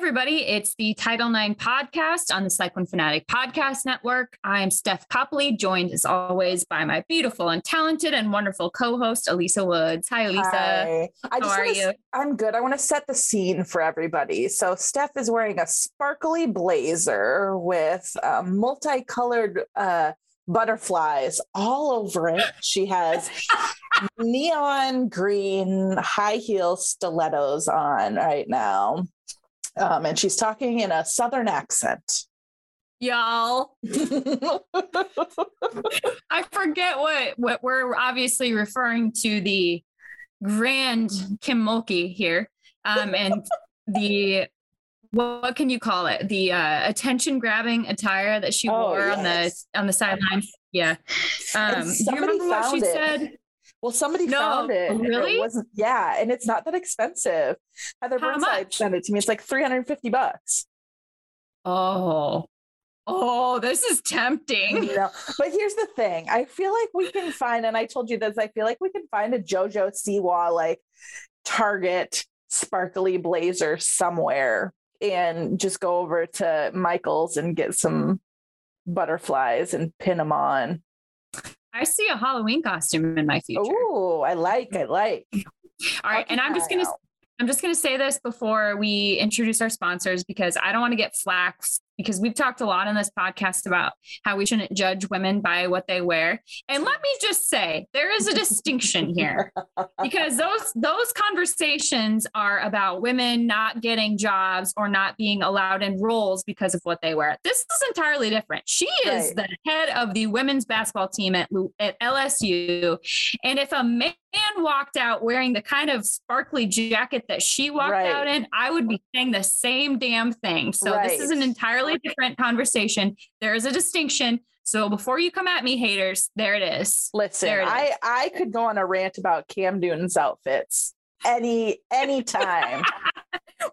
Everybody, it's the Title IX podcast on the Cyclone Fanatic Podcast Network. I am Steph Copley, joined as always by my beautiful and talented and wonderful co host, Alisa Woods. Hi, Alisa. Hi. I How just are wanna, you? I'm good. I want to set the scene for everybody. So Steph is wearing a sparkly blazer with uh, multicolored uh, butterflies all over it. She has neon green high heel stilettos on right now. Um, and she's talking in a southern accent. Y'all, I forget what, what we're obviously referring to the grand Kim Mulkey here. Um, and the what, what can you call it? The uh, attention grabbing attire that she Oh, wore on the on the sidelines. Yeah. Um, do you remember what she it. said? Well, somebody No, found it. really? It wasn't. Yeah, and it's not that expensive. Heather How Burnside much? sent it to me. It's like three hundred and fifty bucks. Oh, oh, this is tempting. Know, but here's the thing. I feel like we can find, and I told you this. I feel like we can find a JoJo Siwa like Target sparkly blazer somewhere, and just go over to Michael's and get some butterflies and pin them on. I see a Halloween costume in my future. Oh, I like. I like. All right, and I'm just gonna I'm just gonna say this before we introduce our sponsors because I don't want to get flack because we've talked a lot on this podcast about how we shouldn't judge women by what they wear. And let me just say there is a distinction here because those those conversations are about women not getting jobs or not being allowed in roles because of what they wear. This is entirely different. She is Right. the head of the women's basketball team at at LSU, and if a man walked out wearing the kind of sparkly jacket that she walked Right. out in, I would be saying the same damn thing. So this is an entirely different conversation. There is a distinction. So before you come at me, haters, there it is. Listen, There it is. I I could go on a rant about Cam Newton's outfits any any time.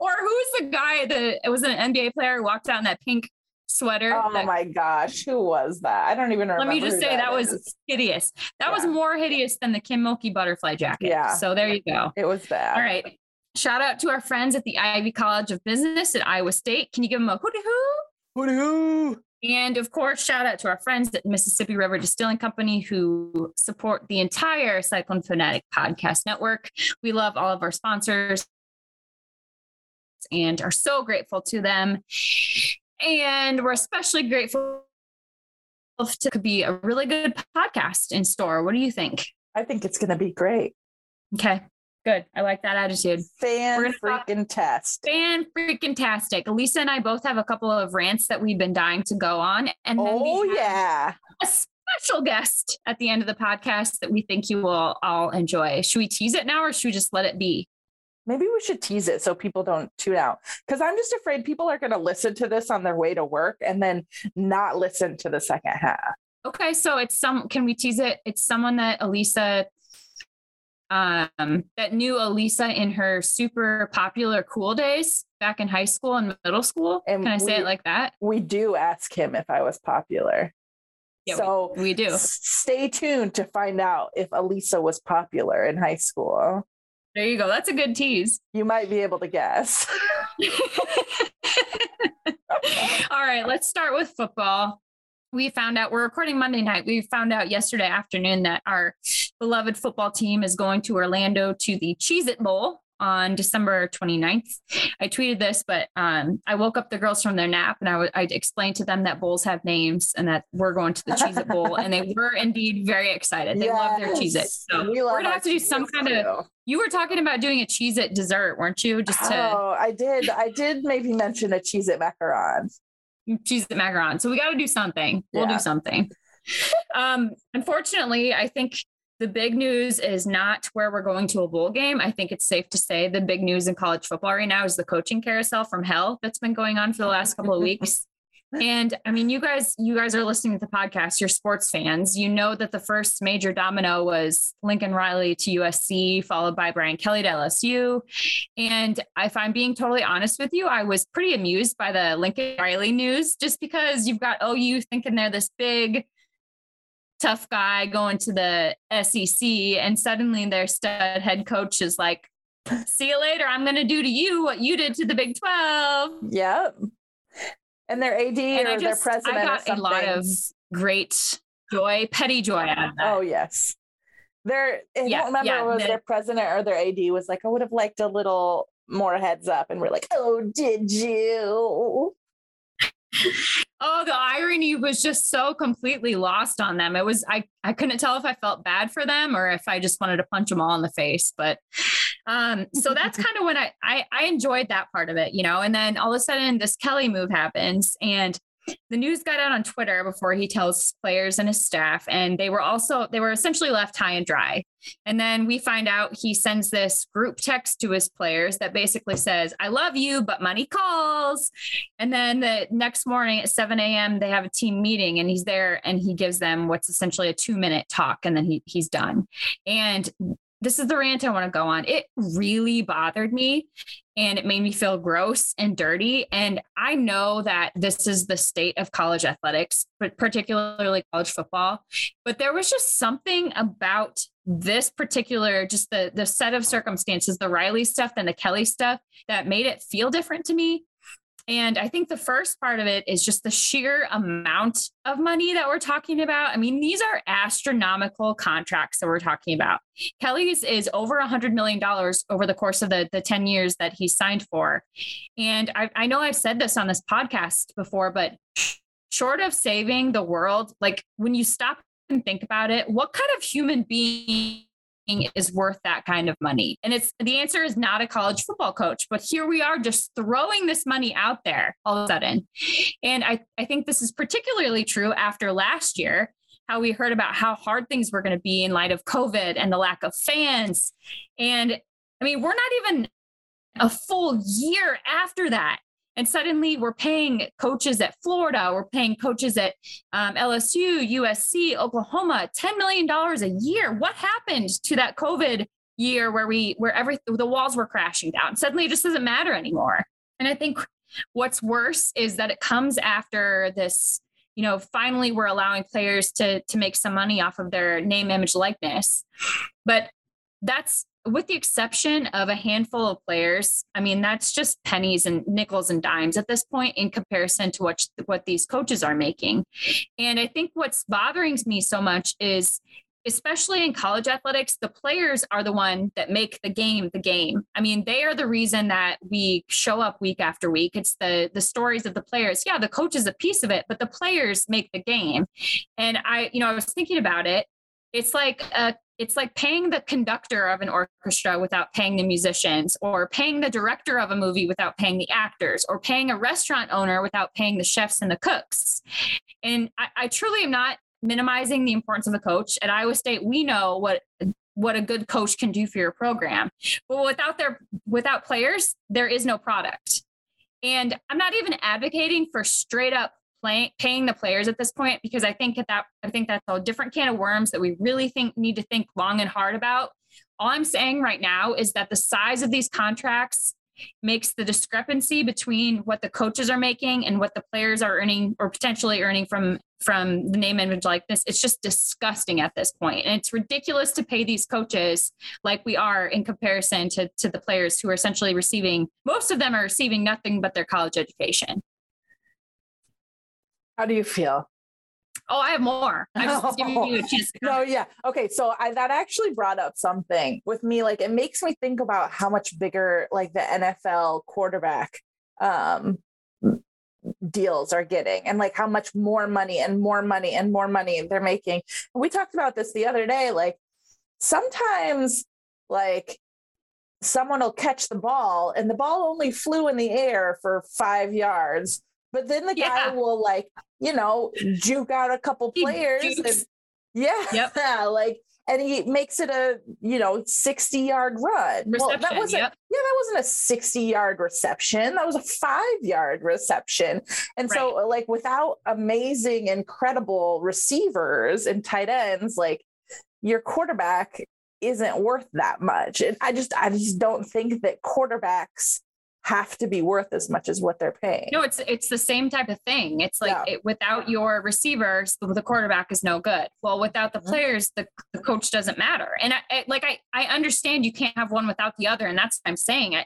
Or who's the guy that it was an NBA player who walked out in that pink sweater? oh that- my gosh, who was that? I don't even remember. let me just say that, was hideous. That was more hideous than the Kim Mulkey butterfly jacket. Yeah. So there you go. it was bad. All right. Shout out to our friends at the Ivy College of Business at Iowa State. Can you give them a hooty hoo? Hoo-dee-hoo. And of course, shout out to our friends at Mississippi River Distilling Company who support the entire Cyclone Fanatic podcast network. We love all of our sponsors and are so grateful to them. And we're especially grateful to could be a really good podcast in store. What do you think? I think it's gonna be great. Okay, good. I like that attitude. Fan freaking test. Fan freaking tastic. Alisa and I both have a couple of rants that we've been dying to go on. And then Oh yeah. a special guest at the end of the podcast that we think you will all enjoy. Should we tease it now or should we just let it be? Maybe we should tease it so people don't tune out. Because I'm just afraid people are gonna listen to this on their way to work and then not listen to the second half. Okay, so it's some can we tease it? It's someone that Alisa um, that knew Alisa in her super popular cool days back in high school and middle school. And Can I say it like that? We do ask him if I was popular. Yeah, we- so we do. s- stay tuned to find out if Alisa was popular in high school. There you go. That's a good tease. You might be able to guess. All right, let's start with football. We found out we're recording Monday night. We found out yesterday afternoon that our beloved football team is going to Orlando to the Cheez It Bowl on December 29th. I tweeted this, but um, I woke up the girls from their nap and I explained to them that bowls have names and that we're going to the Cheez It Bowl. and they were indeed very excited. They love their Cheez It. Yes. So We we're going to have to do some kind of, you were talking about doing a Cheez It dessert, weren't you? Just to Oh, I did. I did maybe mention a Cheez It macaron. Cheese it macaron. So we got to do something. We'll Yeah. do something. um, unfortunately, I think the big news is not where we're going to a bowl game. I think it's safe to say the big news in college football right now is the coaching carousel from hell that's been going on for the last couple of weeks. And I mean, you guys, you guys are listening to the podcast. You're sports fans. You know that the first major domino was Lincoln Riley to USC, followed by Brian Kelly to LSU. And if I'm being totally honest with you, I was pretty amused by the Lincoln Riley news just because you've got OU thinking they're this big, tough guy going to the SEC, and suddenly their stud head coach is like, See you later. I'm going to do to you what you did to the Big 12. Yep. And their AD And or I their just, president I got a lot of great joy, petty joy out of that. Oh yes. Their I Yeah, don't remember yeah, was the- their president or their AD was like, I would have liked a little more heads up, and we're like, oh, did you? Oh, the irony was just so completely lost on them. It was I I couldn't tell if I felt bad for them or if I just wanted to punch them all in the face. But um, so that's kind of when I, I I enjoyed that part of it, you know. And then all of a sudden, this Kelly move happens, and the news got out on Twitter before he tells players and his staff, and they were also they were essentially left high and dry. And then we find out he sends this group text to his players that basically says, "I love you, but money calls." And then the next morning at 7 a.m., they have a team meeting and he's there and he gives them what's essentially a two minute talk and then he, he's done. And this is the rant I want to go on. It really bothered me and it made me feel gross and dirty. And I know that this is the state of college athletics, but particularly college football. But there was just something about this particular, just the the set of circumstances, the Riley stuff and the Kelly stuff that made it feel different to me. And I think the first part of it is just the sheer amount of money that we're talking about. I mean, these are astronomical contracts that we're talking about. Kelly's is over a $100 million over the course of the, the 10 years that he signed for. And I, I know I've said this on this podcast before, but short of saving the world, like when you stop and think about it, what kind of human being is worth that kind of money? And it's the answer is not a college football coach, but here we are just throwing this money out there all of a sudden. And I, I think this is particularly true after last year, how we heard about how hard things were going to be in light of COVID and the lack of fans. And I mean, we're not even a full year after that. And suddenly we're paying coaches at Florida, we're paying coaches at um, LSU, USC, Oklahoma, $10 million a year. What happened to that COVID year where we, where every, the walls were crashing down? Suddenly it just doesn't matter anymore. And I think what's worse is that it comes after this, you know, finally we're allowing players to, to make some money off of their name, image, likeness. But that's with the exception of a handful of players, I mean, that's just pennies and nickels and dimes at this point in comparison to what, what these coaches are making. And I think what's bothering me so much is, especially in college athletics, the players are the one that make the game the game. I mean, they are the reason that we show up week after week. It's the the stories of the players. Yeah, the coach is a piece of it, but the players make the game. And I, you know, I was thinking about it. It's like a it's like paying the conductor of an orchestra without paying the musicians, or paying the director of a movie without paying the actors, or paying a restaurant owner without paying the chefs and the cooks. And I, I truly am not minimizing the importance of a coach. At Iowa State, we know what what a good coach can do for your program. But without their without players, there is no product. And I'm not even advocating for straight up playing, paying the players at this point because I think at that I think that's a different can of worms that we really think need to think long and hard about. All I'm saying right now is that the size of these contracts makes the discrepancy between what the coaches are making and what the players are earning or potentially earning from from the name image likeness it's just disgusting at this point and it's ridiculous to pay these coaches like we are in comparison to to the players who are essentially receiving most of them are receiving nothing but their college education how do you feel Oh, I have more. I'm just giving you a chance. no, yeah. Okay. So I, that actually brought up something with me. Like it makes me think about how much bigger like the NFL quarterback um, deals are getting and like how much more money and more money and more money they're making. We talked about this the other day. Like sometimes like someone will catch the ball and the ball only flew in the air for five yards but then the guy will like, you know, juke out a couple players. And, yeah. Yep. Yeah. Like, and he makes it a, you know, 60 yard run. Reception, well, that wasn't, yep. yeah, that wasn't a 60 yard reception. That was a five yard reception. And right. so, like, without amazing, incredible receivers and tight ends, like, your quarterback isn't worth that much. And I just, I just don't think that quarterbacks have to be worth as much as what they're paying. No, it's it's the same type of thing. It's like yeah. it, without your receivers, the, quarterback is no good. Well, without the mm-hmm. players, the, the coach doesn't matter. And I, I, like I I understand you can't have one without the other, and that's what I'm saying. I,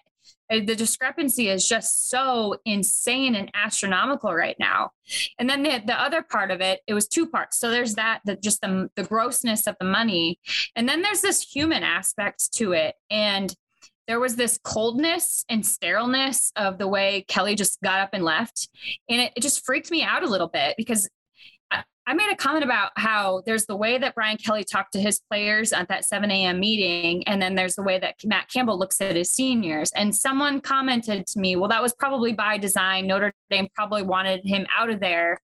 the discrepancy is just so insane and astronomical right now. And then the, the other part of it, it was two parts. So there's that, the just the, the grossness of the money. And then there's this human aspect to it. And there was this coldness and sterileness of the way Kelly just got up and left. And it, it just freaked me out a little bit because I, I made a comment about how there's the way that Brian Kelly talked to his players at that 7 a.m. meeting, and then there's the way that Matt Campbell looks at his seniors. And someone commented to me, well, that was probably by design. Notre Dame probably wanted him out of there.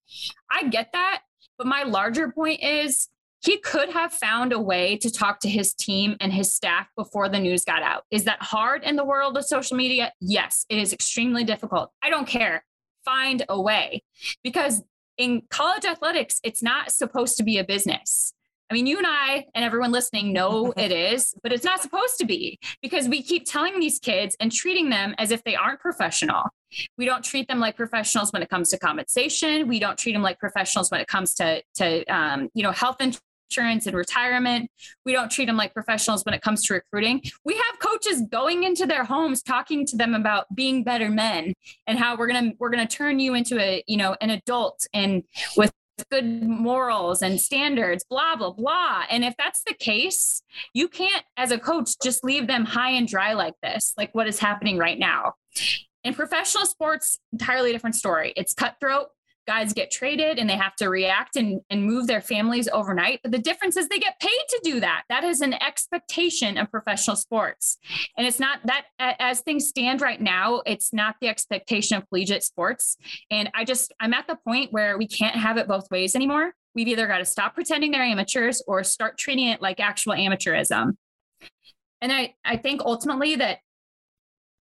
I get that. But my larger point is he could have found a way to talk to his team and his staff before the news got out. Is that hard in the world of social media? Yes, it is extremely difficult. I don't care. Find a way because in college athletics, it's not supposed to be a business. I mean, you and I and everyone listening know it is, but it's not supposed to be because we keep telling these kids and treating them as if they aren't professional. We don't treat them like professionals when it comes to compensation. We don't treat them like professionals when it comes to to um, you know health insurance and retirement. We don't treat them like professionals when it comes to recruiting. We have coaches going into their homes talking to them about being better men and how we're going to we're going to turn you into a, you know, an adult and with good morals and standards, blah, blah, blah. And if that's the case, you can't, as a coach, just leave them high and dry like this, like what is happening right now. In professional sports, entirely different story. It's cutthroat guys get traded and they have to react and, and move their families overnight. But the difference is they get paid to do that. That is an expectation of professional sports. And it's not that, as things stand right now, it's not the expectation of collegiate sports. And I just, I'm at the point where we can't have it both ways anymore. We've either got to stop pretending they're amateurs or start treating it like actual amateurism. And I, I think ultimately that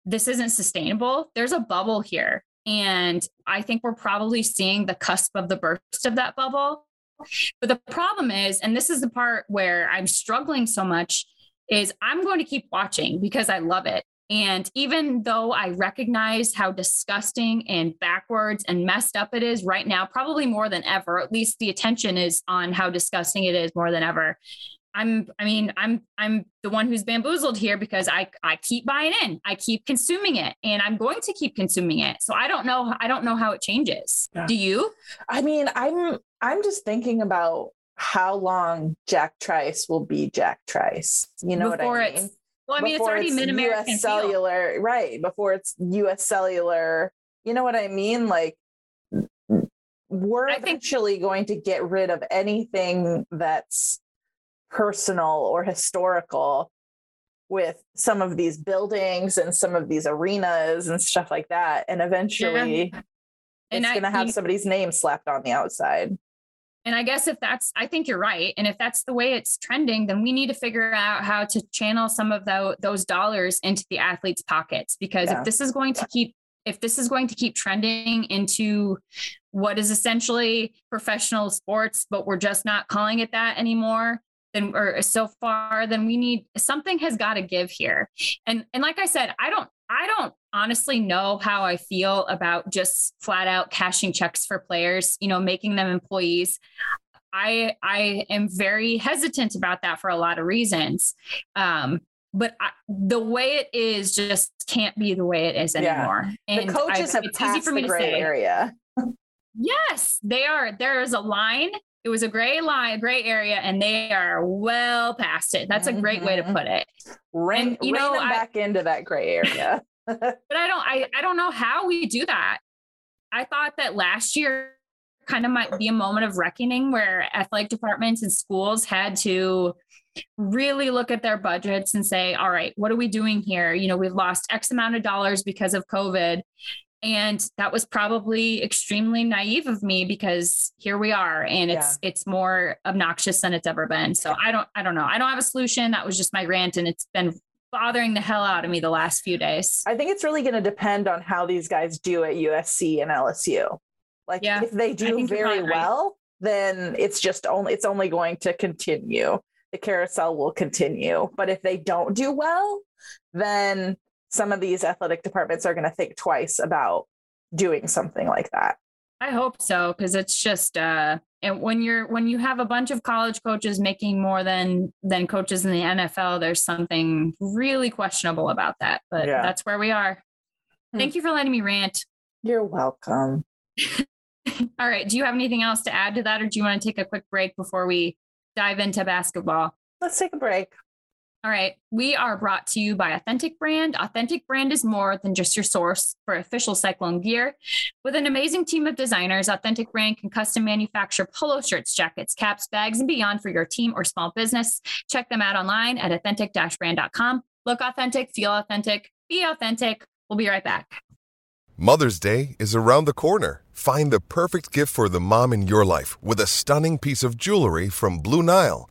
this isn't sustainable. There's a bubble here and I think we're probably seeing the cusp of the burst of that bubble. But the problem is, and this is the part where I'm struggling so much, is I'm going to keep watching because I love it. And even though I recognize how disgusting and backwards and messed up it is right now, probably more than ever, at least the attention is on how disgusting it is more than ever. I'm I mean I'm I'm the one who's bamboozled here because I I keep buying in. I keep consuming it and I'm going to keep consuming it. So I don't know I don't know how it changes. Yeah. Do you? I mean, I'm I'm just thinking about how long Jack Trice will be Jack Trice. You know before what I mean? well, I mean before it's already mid American US cellular, field. right? Before it's US cellular. You know what I mean? Like we're I eventually think- going to get rid of anything that's personal or historical with some of these buildings and some of these arenas and stuff like that. And eventually yeah. and it's going to have somebody's name slapped on the outside. And I guess if that's, I think you're right. And if that's the way it's trending, then we need to figure out how to channel some of the, those dollars into the athletes' pockets. Because yeah. if this is going to keep, if this is going to keep trending into what is essentially professional sports, but we're just not calling it that anymore, then or so far, then we need something has got to give here. And and like I said, I don't I don't honestly know how I feel about just flat out cashing checks for players, you know, making them employees. I I am very hesitant about that for a lot of reasons. Um, but I, the way it is just can't be the way it is anymore. Yeah. And the coaches I, have it's easy for me to say. area. yes, they are. There is a line. It was a gray line, a gray area, and they are well past it. That's a great mm-hmm. way to mm-hmm. put it. Rain, and, you know, I, back into that gray area. but I don't. I I don't know how we do that. I thought that last year kind of might be a moment of reckoning where athletic departments and schools had to really look at their budgets and say, all right, what are we doing here? You know, we've lost X amount of dollars because of COVID. And that was probably extremely naive of me because here we are and it's yeah. it's more obnoxious than it's ever been. So I don't I don't know. I don't have a solution. That was just my rant and it's been bothering the hell out of me the last few days. I think it's really going to depend on how these guys do at USC and LSU. Like yeah, if they do very well, then it's just only it's only going to continue the carousel will continue. But if they don't do well, then some of these athletic departments are going to think twice about doing something like that. I hope so because it's just uh and when you're when you have a bunch of college coaches making more than than coaches in the NFL there's something really questionable about that but yeah. that's where we are. Hmm. Thank you for letting me rant. You're welcome. All right, do you have anything else to add to that or do you want to take a quick break before we dive into basketball. Let's take a break. All right. We are brought to you by Authentic Brand. Authentic Brand is more than just your source for official Cyclone gear. With an amazing team of designers, Authentic Brand can custom manufacture polo shirts, jackets, caps, bags, and beyond for your team or small business. Check them out online at authentic brand.com. Look authentic, feel authentic, be authentic. We'll be right back. Mother's Day is around the corner. Find the perfect gift for the mom in your life with a stunning piece of jewelry from Blue Nile.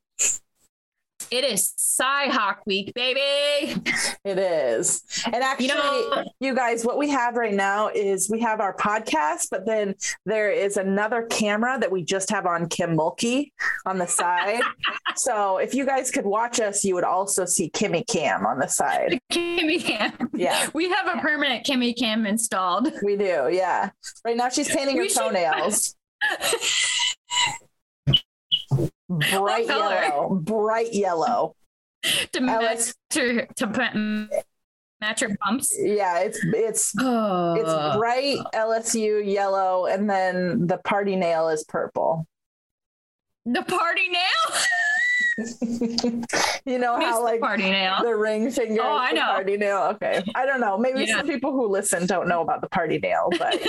It is Cyhawk week, baby. It is. And actually, you, know, you, guys, what we have right now is we have our podcast, but then there is another camera that we just have on Kim Mulkey on the side. so if you guys could watch us, you would also see Kimmy Cam on the side. Kimmy Cam. Yeah. We have a permanent Kimmy Cam installed. We do. Yeah. Right now she's painting her toenails. bright yellow, bright yellow. to match to, to mm, match your bumps. Yeah, it's it's oh. it's bright LSU yellow, and then the party nail is purple. The party nail. you know how like party nail the ring finger oh i know. party nail okay. I don't know. Maybe yeah. some people who listen don't know about the party nail but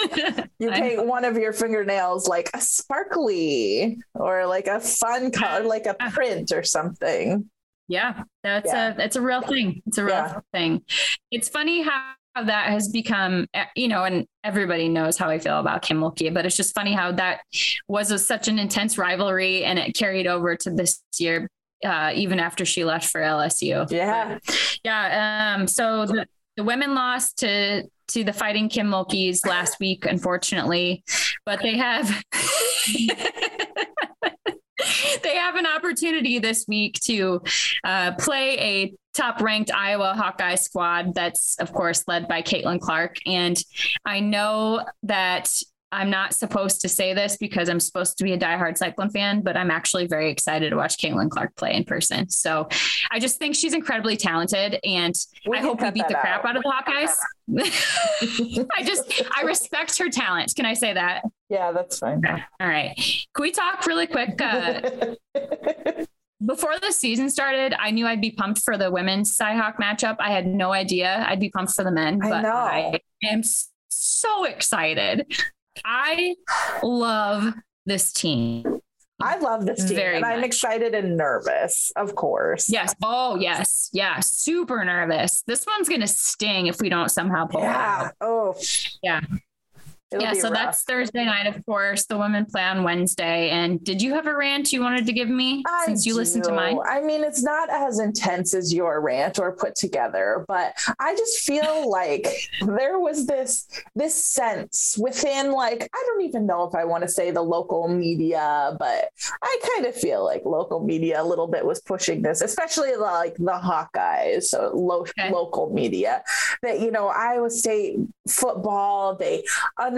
you paint one of your fingernails like a sparkly or like a fun color like a print or something. Yeah. That's yeah. a it's a real thing. It's a real yeah. thing. It's funny how that has become, eh, you know, and everybody knows how I feel about Kim Mulkey, but it's just funny how that was a, such an intense rivalry and it carried over to this year, uh, even after she left for LSU. Yeah. But, yeah. Um, so the, the women lost to, to the fighting Kim Mulkeys last week, unfortunately, but they have they have an opportunity this week to uh, play a top ranked Iowa Hawkeye squad that's, of course, led by Caitlin Clark. And I know that I'm not supposed to say this because I'm supposed to be a diehard Cyclone fan, but I'm actually very excited to watch Caitlin Clark play in person. So I just think she's incredibly talented, and we I hope we beat the crap out, out of the Hawkeyes. I just I respect her talent. Can I say that? Yeah, that's fine. Okay. All right. Can we talk really quick? Uh, before the season started, I knew I'd be pumped for the women's Cyhawk matchup. I had no idea I'd be pumped for the men, but I, I am so excited. I love this team. I love this team, Very and I'm excited and nervous, of course. Yes. Oh, yes. Yeah. Super nervous. This one's gonna sting if we don't somehow pull it Yeah. out. Oh. Yeah. It'll yeah. So rough. that's Thursday night, of course. The women play on Wednesday. And did you have a rant you wanted to give me I since you listened to mine? I mean, it's not as intense as your rant or put together, but I just feel like there was this this sense within like I don't even know if I want to say the local media, but I kind of feel like local media a little bit was pushing this, especially like the Hawkeyes, so lo- Okay. local media. That you know, Iowa State football they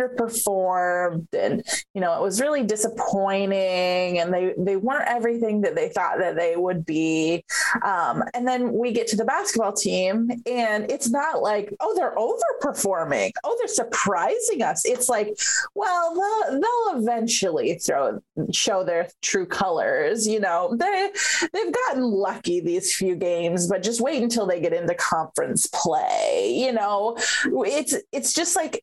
underperformed, and you know it was really disappointing, and they they weren't everything that they thought that they would be. Um, and then we get to the basketball team, and it's not like oh they're overperforming, oh they're surprising us. It's like well they'll, they'll eventually throw show their true colors. You know they they've gotten lucky these few games, but just wait until they get into conference play. You know it's it's just like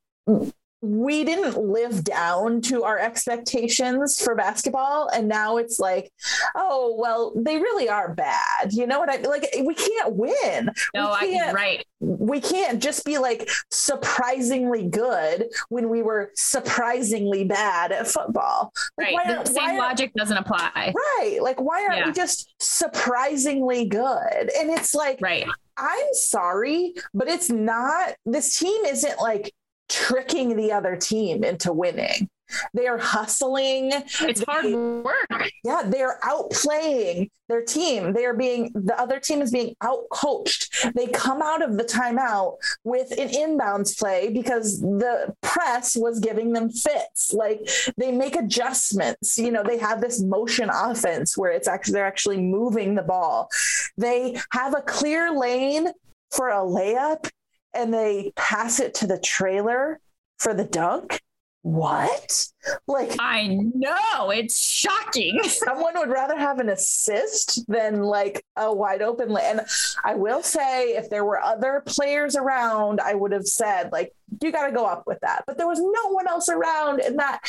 we didn't live down to our expectations for basketball and now it's like oh well they really are bad you know what i like we can't win No, we I can't, right. we can't just be like surprisingly good when we were surprisingly bad at football like, Right. why The same logic doesn't apply. right like why aren't we just surprisingly good and it's like Right. I'm sorry, but it's not, this team isn't like tricking the other team into winning. They are hustling. It's hard work. Yeah, they're outplaying their team. They are being, the other team is being outcoached. They come out of the timeout with an inbounds play because the press was giving them fits. Like they make adjustments. You know, they have this motion offense where it's actually, they're actually moving the ball. They have a clear lane for a layup and they pass it to the trailer for the dunk. What? Like I know. It's shocking. someone would rather have an assist than like a wide open and i will say if there were other players around i would have said like you got to go up with that but there was no one else around and that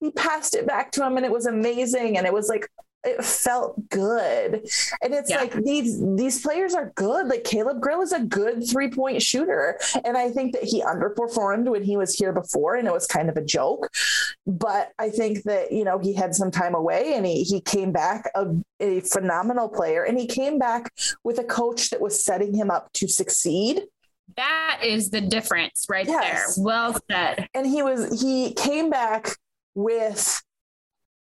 he passed it back to him and it was amazing and it was like it felt good and it's Yeah. like these these players are good like caleb grill is a good three point shooter and i think that he underperformed when he was here before and it was kind of a joke but I think that you know he had some time away and he he came back a, a phenomenal player and he came back with a coach that was setting him up to succeed That is the difference right Yes. there. Well said. and he was he came back with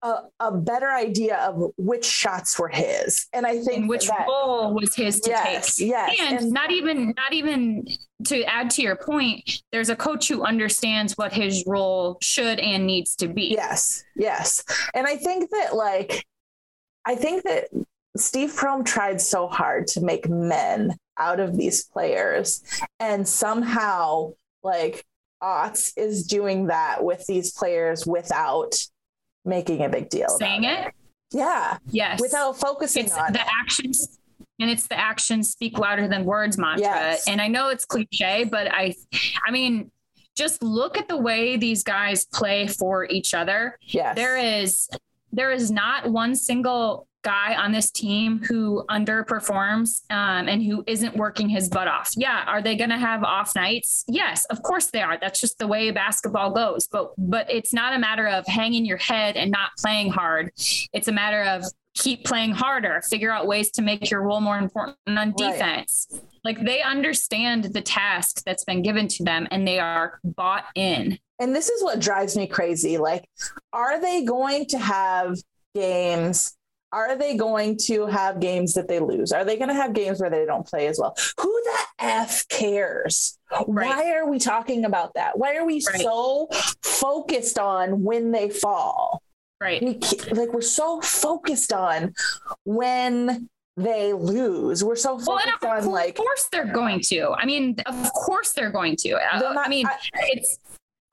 a, a better idea of which shots were his and I think And which that role was his to yes take? yes and, and- not even not even to add to your point there's a coach who understands what his role should and needs to be Yes, yes. And I think that like I think that Steve Prohm tried so hard to make men out of these players and somehow like Otz is doing that with these players without making a big deal saying it Yeah, yes without focusing it's on the it. actions and it's the actions speak louder than words mantra Yes. and i know it's cliche but i i mean just look at the way these guys play for each other Yes. there is there is not one single guy on this team who underperforms um, and who isn't working his butt off. Yeah, are they going to have off nights? Yes, of course they are. That's just the way basketball goes. But but it's not a matter of hanging your head and not playing hard. It's a matter of keep playing harder, figure out ways to make your role more important on Right. defense. Like they understand the task that's been given to them and they are bought in. And this is what drives me crazy. Like, are they going to have games? Are they going to have games that they lose? Are they going to have games where they don't play as well? Who the F cares? Right. Why are we talking about that? Why are we Right. so focused on when they fall? Right. We like we're so focused on when they lose. We're so Well, focused of on like Of course they're going to. I mean, of course they're going to. Uh, They're not- I mean, I- it's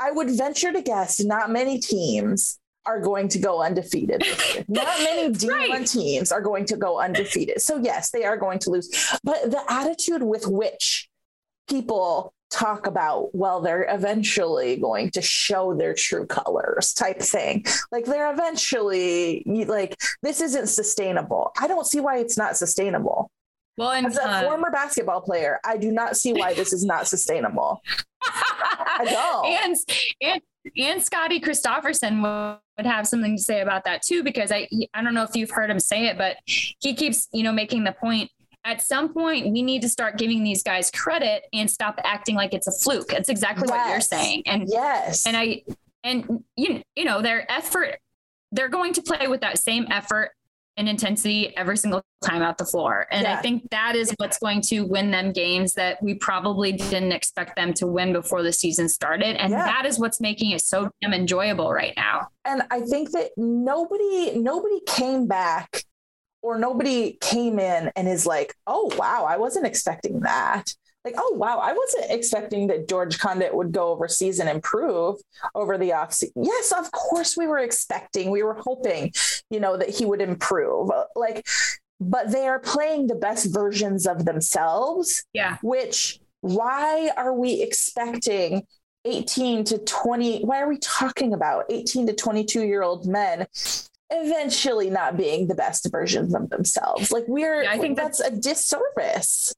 I would venture to guess not many teams are going to go undefeated. not many D1 Right. teams are going to go undefeated. So yes, they are going to lose. But the attitude with which people talk about well they're eventually going to show their true colors type thing. Like they're eventually like this isn't sustainable. I don't see why it's not sustainable. Well and as a uh, former basketball player i do not see why this is not sustainable. I don't. And and and Scotty Christopherson would have something to say about that too, because I I don't know if you've heard him say it, but he keeps you know making the point. At some point, we need to start giving these guys credit and stop acting like it's a fluke. That's exactly Yes. what you're saying. And yes and I and you you know their effort, they're going to play with that same effort and intensity every single time out the floor. And Yeah. I think that is what's going to win them games that we probably didn't expect them to win before the season started. And Yeah. that is what's making it so damn enjoyable right now. and I think that nobody nobody came back or nobody came in and is like, oh wow, I wasn't expecting that. Like, oh wow, I wasn't expecting that George Conditt would go overseas and improve over the offseason. Yes, of course we were expecting, we were hoping, you know, that he would improve. Like, but they are playing the best versions of themselves Yeah. which why are we expecting 18 to 20 why are we talking about 18 to 22 year old men eventually not being the best versions of themselves like we're Yeah, I think that's a disservice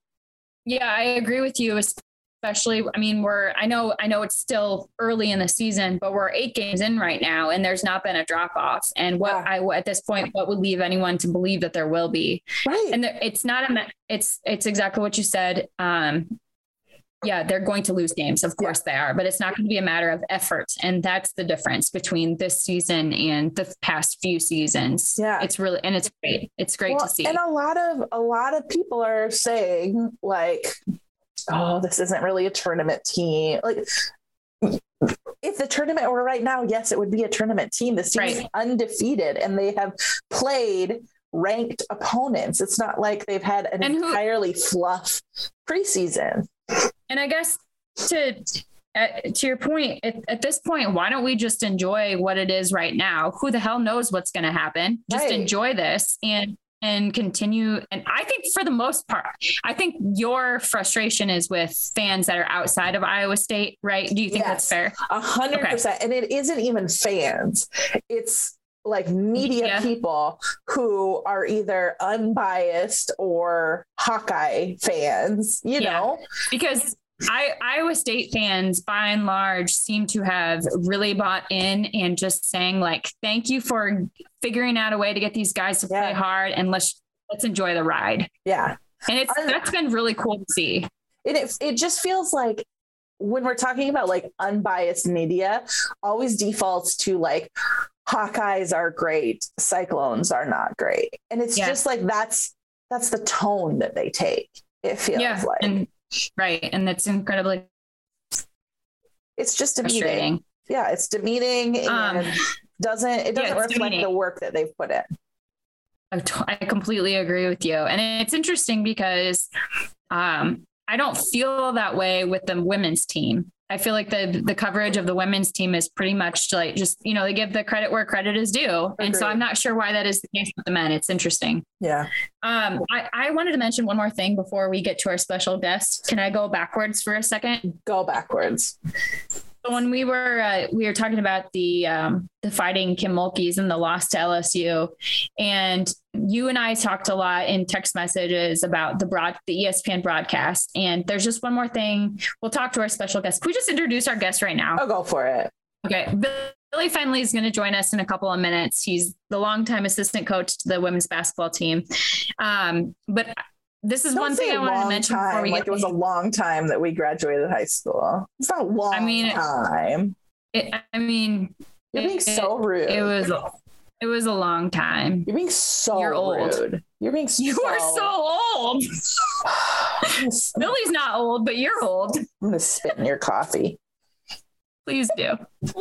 Yeah, I agree with you. Especially, I mean, we're I know I know it's still early in the season, but we're eight games in right now, and there's not been a drop off. And what Yeah. I at this point, what would leave anyone to believe that there will be? right And it's not a it's it's exactly what you said. Um, yeah, they're going to lose games, of course they are, but it's not going to be a matter of effort, and that's the difference between this season and the past few seasons. Yeah. it's really and it's great. It's great Well, to see. and a lot of a lot of people are saying like oh this isn't really a tournament team like if the tournament were right now yes it would be a tournament team this team is undefeated and they have played ranked opponents it's not like they've had an who- entirely fluff preseason And I guess to uh, to your point, at, at this point, why don't we just enjoy what it is right now? Who the hell knows what's going to happen? Just Right. enjoy this and and continue. And I think for the most part, I think your frustration is with fans that are outside of Iowa State, right? Do you think that's fair? A hundred percent. And it isn't even fans. It's like media Yeah. people who are either unbiased or Hawkeye fans, you Yeah. know? because I, Iowa State fans, by and large, seem to have really bought in and just saying like, "Thank you for figuring out a way to get these guys to play Yeah. hard, and let's let's enjoy the ride." Yeah. And it's I- that's been really cool to see. And it, it just feels like when we're talking about like unbiased media, always defaults to like Hawkeyes are great, Cyclones are not great. And it's Yeah. just like that's that's the tone that they take. It feels yeah, like and right, and that's incredibly it's just demeaning. Yeah, it's demeaning and Um, doesn't it doesn't it's reflect demeaning. the work that they've put in. I t- I completely agree with you. And it's interesting because um, I don't feel that way with the women's team. I feel like the the coverage of the women's team is pretty much like just, you know, they give the credit where credit is due. And so I'm not sure why that is the case with the men. It's interesting. Yeah. Um, I, I wanted to mention one more thing before we get to our special guest. Can I go backwards for a second? Go backwards. So when we were uh, we were talking about the um, the fighting Kim Mulkeys and the loss to LSU, and you and I talked a lot in text messages about the broad the ESPN broadcast. And there's just one more thing. We'll talk to our special guest. Can we just introduce our guest right now? I'll go for it. Okay. Billy Fennelly is going to join us in a couple of minutes. He's the longtime assistant coach to the women's basketball team. Um, but this is Don't one thing I wanted to mention before time, we like get it was a long time that we graduated high school. It's not a long I mean, time. it, I mean, You're being it- so rude. it was it was a long time. You're being so You're old. rude. You're being so You are so old. I'm gonna, s- Billy's not old, but you're old. I'm gonna spit in your coffee. Please do.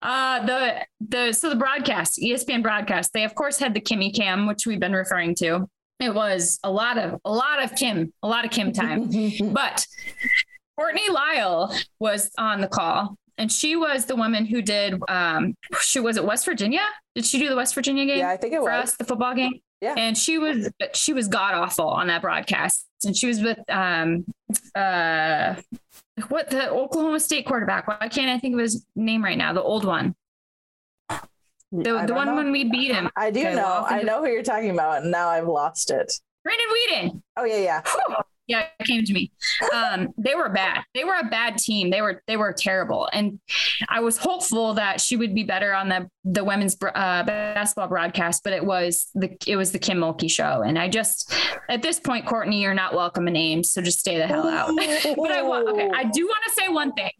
Uh the the so the broadcast, ESPN broadcast, they of course had the Kimmy Cam, which we've been referring to. It was a lot of a lot of Kim, a lot of Kim time. but Courtney Lyle was on the call, and she was the woman who did. Um, she was at West Virginia? Did she do the West Virginia game yeah, I think it for was. us, the football game? Yeah. And she was she was god awful on that broadcast. And she was with um uh what the Oklahoma State quarterback. Why can't I think of his name right now? The old one. The, the one know. when we beat him. I do Okay, know. well, I know who you're talking about, and now I've lost it. Brandon Weeden. Oh yeah, yeah. Whew. Yeah, it came to me. Um, they were bad. They were a bad team. They were they were terrible. And I was hopeful that she would be better on the the women's uh, basketball broadcast, but it was the it was the Kim Mulkey show. And I just at this point, Courtney, you're not welcome in Ames, so just stay the hell out. but I want okay. I do want to say one thing.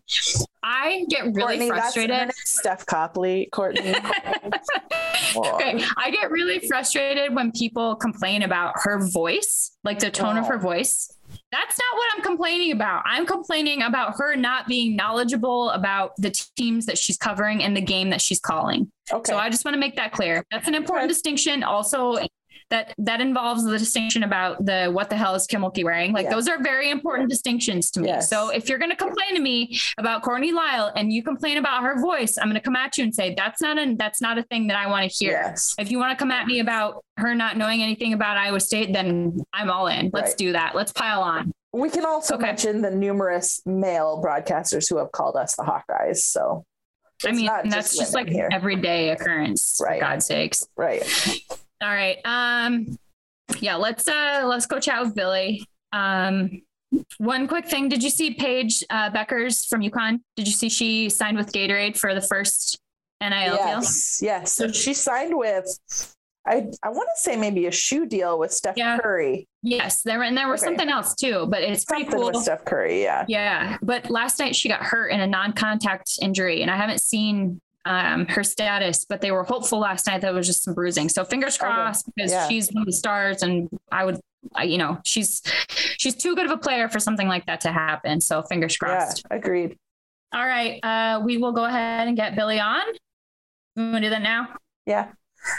I get really Courtney, frustrated. Steph Copley, Courtney. okay. I get really frustrated when people complain about her voice, like the tone of her voice. That's not what I'm complaining about. I'm complaining about her not being knowledgeable about the teams that she's covering and the game that she's calling. Okay. So I just want to make that clear. That's an important distinction. Also, that that involves the distinction about the what the hell is Kim Mulkey wearing. Like Yeah. those are very important distinctions to me. Yes. So if you're going to complain to me about Courtney Lyle and you complain about her voice, I'm going to come at you and say that's not a that's not a thing that I want to hear. Yes. If you want to come at me about her not knowing anything about Iowa State, then I'm all in. Let's Right. do that. Let's pile on. We can also Okay. mention the numerous male broadcasters who have called us the Hawkeyes. So I mean, that's just like here. everyday occurrence. Right. For God's sakes. right. All right. Um, yeah, let's uh let's go chat with Billy. Um, one quick thing. Did you see Paige uh, Bueckers from UConn? Did you see she signed with Gatorade for the first NIL deal? Yes, yes. So she signed with, I I want to say maybe a shoe deal with Steph Yeah. Curry. Yes, there and there was Okay. something else too, but it's pretty cool. with Steph Curry. Yeah. Yeah, but last night she got hurt in a non-contact injury, and I haven't seen um, her status. But they were hopeful last night that it was just some bruising. So fingers Okay. crossed because Yeah. she's one of the stars, and I would, I, you know, she's she's too good of a player for something like that to happen. So fingers crossed. Yeah. Agreed. All right, uh, we will go ahead and get Billy on. We want to do that now. Yeah.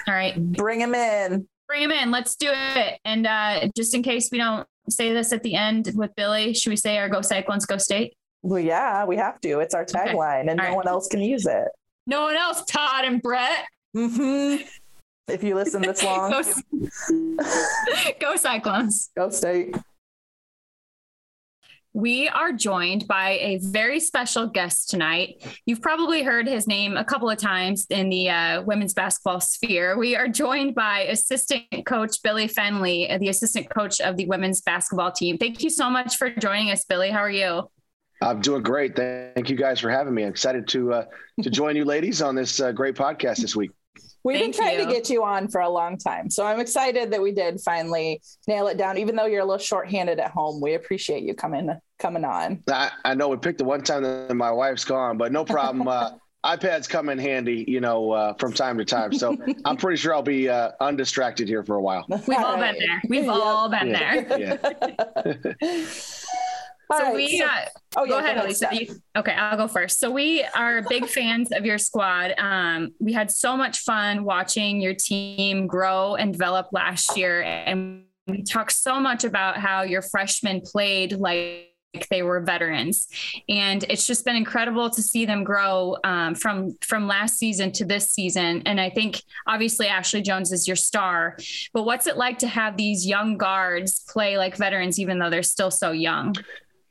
All right, Bring him in. bring him in. Let's do it. And uh, just in case we don't say this at the end with Billy, should we say our Go Cyclones, Go State? Well, yeah, we have to. It's our Okay. tagline, and All no right. one else can use it. No one else, Todd and Brett. hmm If you listen this long, Go, go Cyclones. go state. We are joined by a very special guest tonight. You've probably heard his name a couple of times in the uh, women's basketball sphere. We are joined by assistant coach Billy Fennelly, the assistant coach of the women's basketball team. Thank you so much for joining us, Billy. How are you? I'm doing great. Thank you guys for having me. I'm excited to uh, to join you ladies on this uh, great podcast this week. We've Thank been trying you. to get you on for a long time. So I'm excited that we did finally nail it down. Even though you're a little shorthanded at home, we appreciate you coming coming on. I, I know we picked the one time that my wife's gone, but no problem. Uh, iPads come in handy, you know, uh, from time to time. So I'm pretty sure I'll be uh, undistracted here for a while. We've all been there. We've all been Yeah. there. Yeah. All So right, we so- uh, oh, yeah, go ahead, go. Steph. You- okay, I'll go first. So we are big fans of your squad. Um, we had so much fun watching your team grow and develop last year, and we talked so much about how your freshmen played like they were veterans, and it's just been incredible to see them grow um, from from last season to this season. And I think obviously Ashley Joens is your star, but what's it like to have these young guards play like veterans, even though they're still so young?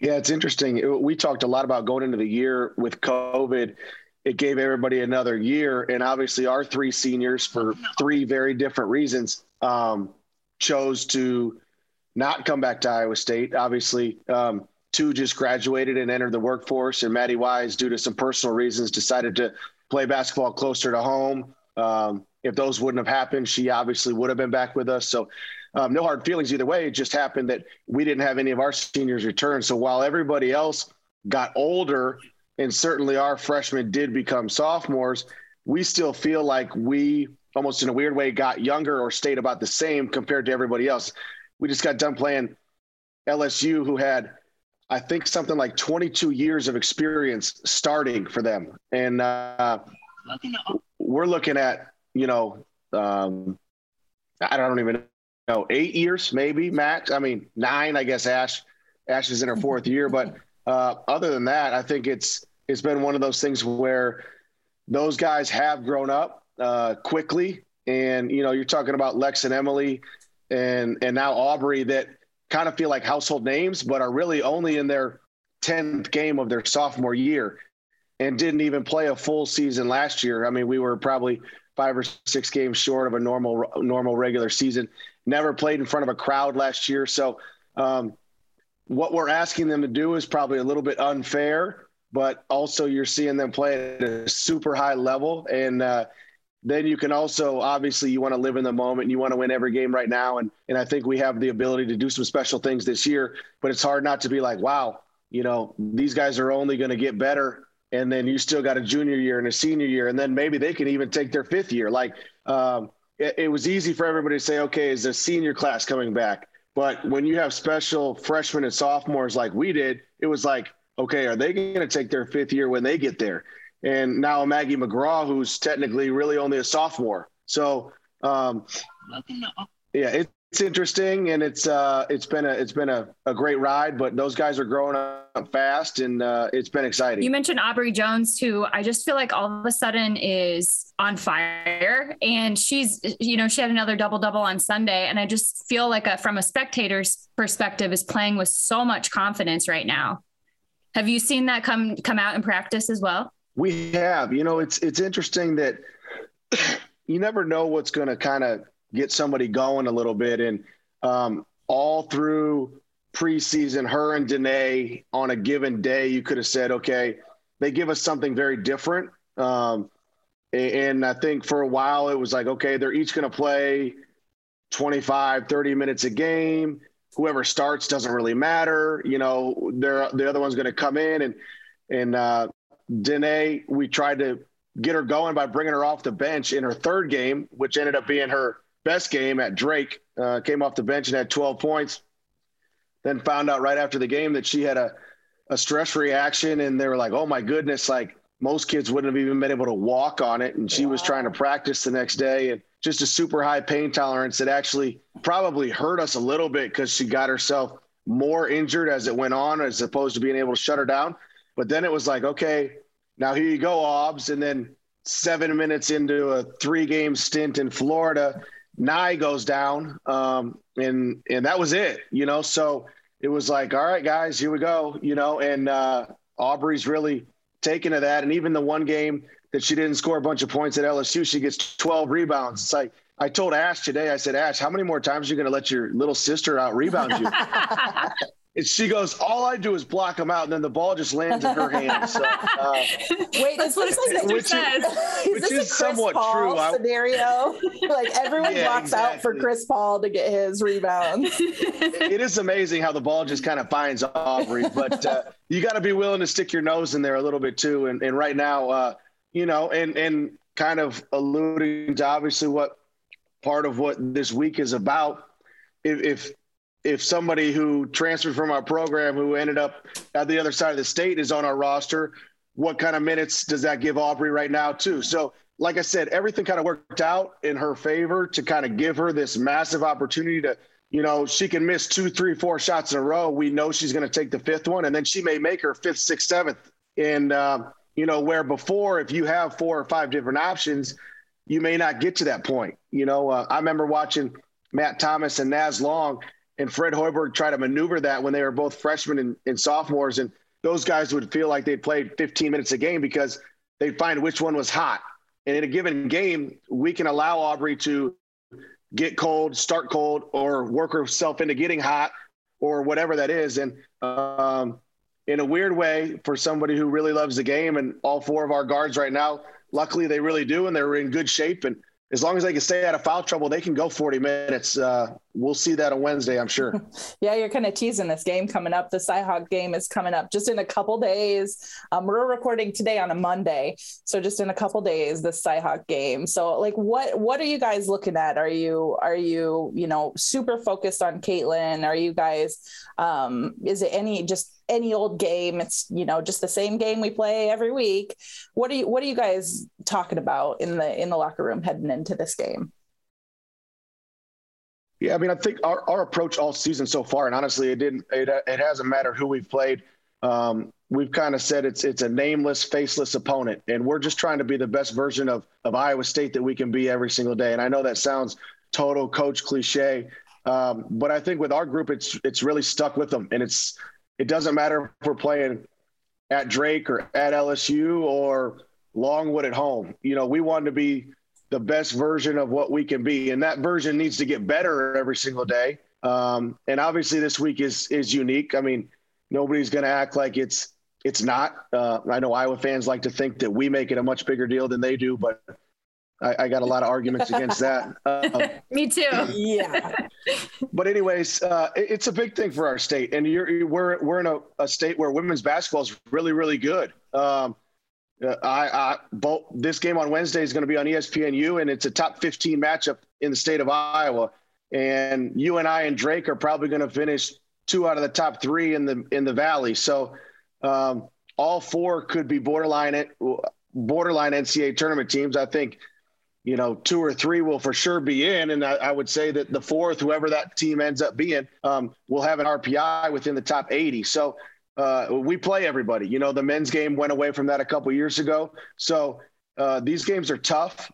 Yeah, it's interesting. We talked a lot about going into the year with COVID. It gave everybody another year, and obviously, our three seniors, for three very different reasons, um, chose to not come back to Iowa State. Obviously, um, two just graduated and entered the workforce, and Maddie Wise, due to some personal reasons, decided to play basketball closer to home. Um, if those wouldn't have happened, she obviously would have been back with us. So, um, no hard feelings either way. It just happened that we didn't have any of our seniors return. So while everybody else got older, and certainly our freshmen did become sophomores, we still feel like we almost in a weird way got younger or stayed about the same compared to everybody else. We just got done playing LSU, who had, I think, something like 22 years of experience starting for them. And uh, we're looking at, you know, um, I don't even know, eight years maybe max. I mean, nine, I guess. Ash, Ash is in her fourth year, but uh, other than that, I think it's it's been one of those things where those guys have grown up uh, quickly and you know you're talking about Lex and Emily, and and now Aubrey that kind of feel like household names, but are really only in their tenth game of their sophomore year, and didn't even play a full season last year. I mean, we were probably five or six games short of a normal normal regular season. Never played in front of a crowd last year, so. Um, what we're asking them to do is probably a little bit unfair, but also you're seeing them play at a super high level. And uh, then you can also, obviously, you want to live in the moment and you want to win every game right now. And, and I think we have the ability to do some special things this year, but it's hard not to be like, wow, you know, these guys are only going to get better. And then you still got a junior year and a senior year. And then maybe they can even take their fifth year. Like, um, it, it was easy for everybody to say, okay, is the senior class coming back? But when you have special freshmen and sophomores like we did, it was like, okay, are they going to take their fifth year when they get there? And now Maggie McGraw, who's technically really only a sophomore. So, um, yeah, it, it's interesting and it's uh, it's been a it's been a, a great ride but those guys are growing up fast and uh, it's been exciting. You mentioned aubrey Joens who i just feel like all of a sudden is on fire. And she's you know she had another double double on sunday. And i just feel like a, from a spectator's perspective is playing with so much confidence right now. Have you seen that come come out in practice as well? We have. You know it's it's interesting that you never know what's going to kind of get somebody going a little bit. And um, all through preseason, her and Denae on a given day, you could have said, okay, they give us something very different. Um, and I think for a while it was like, okay, they're each going to play 25, 30 minutes a game. Whoever starts doesn't really matter. You know, they're, the other one's going to come in and, and uh, Denae, we tried to get her going by bringing her off the bench in her third game, which ended up being her best game at Drake. Uh, came off the bench and had 12 points. Then found out right after the game that she had a, a stress reaction, and they were like, "Oh my goodness!" Like most kids wouldn't have even been able to walk on it, and she wow. was trying to practice the next day, and just a super high pain tolerance that actually probably hurt us a little bit because she got herself more injured as it went on, as opposed to being able to shut her down. But then it was like, okay, now here you go, Obs, and then seven minutes into a three-game stint in Florida Nye goes down, um, and and that was it. You know, so it was like, all right, guys, here we go. You know, and uh, Aubrey's really taken to that, and even the one game that she didn't score a bunch of points at LSU, she gets 12 rebounds. It's like I told Ash today, I said, Ash, how many more times are you going to let your little sister out rebound you? And she goes, all I do is block them out, and then the ball just lands in her hands. So, uh, Wait, that's what it which says. Is, is this is somewhat Paul true. Scenario like everyone yeah, blocks exactly. out for Chris Paul to get his rebounds. it is amazing how the ball just kind of finds Aubrey, but uh, you got to be willing to stick your nose in there a little bit too. And, and right now, uh, you know, and and kind of alluding to obviously what part of what this week is about. If, if if somebody who transferred from our program who ended up at the other side of the state is on our roster, what kind of minutes does that give Aubrey right now, too? So, like I said, everything kind of worked out in her favor to kind of give her this massive opportunity to, you know, she can miss two, three, four shots in a row. We know she's going to take the fifth one, and then she may make her fifth, sixth, seventh. And, uh, you know, where before, if you have four or five different options, you may not get to that point. You know, uh, I remember watching Matt Thomas and Naz Long and Fred Hoiberg try to maneuver that when they were both freshmen and, and, sophomores. And those guys would feel like they'd played 15 minutes a game because they'd find which one was hot. And in a given game, we can allow Aubrey to get cold, start cold, or work herself into getting hot or whatever that is. And um, in a weird way, for somebody who really loves the game, and all four of our guards right now, luckily they really do, and they're in good shape. And as long as they can stay out of foul trouble, they can go 40 minutes. Uh, we'll see that on Wednesday, I'm sure. yeah, you're kind of teasing this game coming up. The Cyhawk game is coming up just in a couple days. Um, we're recording today on a Monday, so just in a couple days, the Cyhawk game. So, like, what what are you guys looking at? Are you are you you know super focused on Caitlin? Are you guys? Um, is it any just any old game. It's you know just the same game we play every week. What are you What are you guys talking about in the in the locker room heading into this game? Yeah, I mean, I think our, our approach all season so far, and honestly, it didn't. It, it hasn't mattered who we've played. Um, we've kind of said it's it's a nameless, faceless opponent, and we're just trying to be the best version of of Iowa State that we can be every single day. And I know that sounds total coach cliche, um, but I think with our group, it's it's really stuck with them, and it's it doesn't matter if we're playing at Drake or at LSU or Longwood at home. You know, we want to be the best version of what we can be, and that version needs to get better every single day. Um, and obviously, this week is is unique. I mean, nobody's going to act like it's it's not. Uh, I know Iowa fans like to think that we make it a much bigger deal than they do, but I, I got a lot of arguments against that. Uh, Me too. Yeah. but anyways, uh, it, it's a big thing for our state, and you're we're we're in a, a state where women's basketball is really really good. Um, uh, I, I both this game on Wednesday is going to be on ESPNU, and it's a top 15 matchup in the state of Iowa. And UNI and Drake are probably going to finish two out of the top three in the in the valley. So um, all four could be borderline it borderline NCAA tournament teams. I think you know two or three will for sure be in, and I, I would say that the fourth, whoever that team ends up being, um, will have an RPI within the top 80. So uh, we play everybody. You know, the men's game went away from that a couple years ago. So uh, these games are tough.